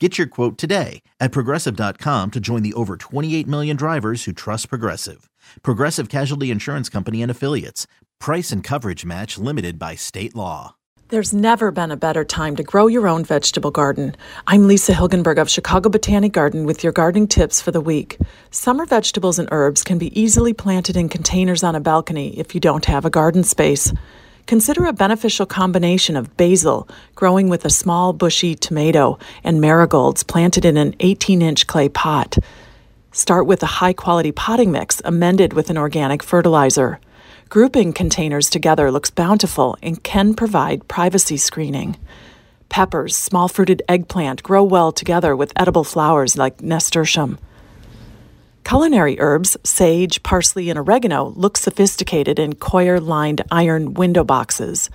Get your quote today at progressive.com to join the over 28 million drivers who trust Progressive. Progressive Casualty Insurance Company and Affiliates. Price and coverage match limited by state law. There's never been a better time to grow your own vegetable garden. I'm Lisa Hilgenberg of Chicago Botanic Garden with your gardening tips for the week. Summer vegetables and herbs can be easily planted in containers on a balcony if you don't have a garden space. Consider a beneficial combination of basil, growing with a small bushy tomato, and marigolds planted in an 18 inch clay pot. Start with a high quality potting mix amended with an organic fertilizer. Grouping containers together looks bountiful and can provide privacy screening. Peppers, small fruited eggplant grow well together with edible flowers like nasturtium. Culinary herbs, sage, parsley, and oregano, look sophisticated in coir lined iron window boxes.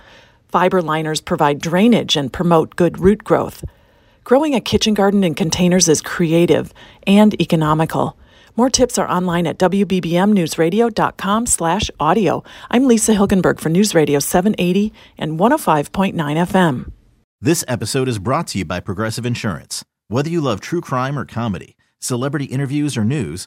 Fiber liners provide drainage and promote good root growth. Growing a kitchen garden in containers is creative and economical. More tips are online at wbbmnewsradio.com slash audio. I'm Lisa Hilgenberg for News Radio 780 and 105.9 FM. This episode is brought to you by Progressive Insurance. Whether you love true crime or comedy, celebrity interviews or news,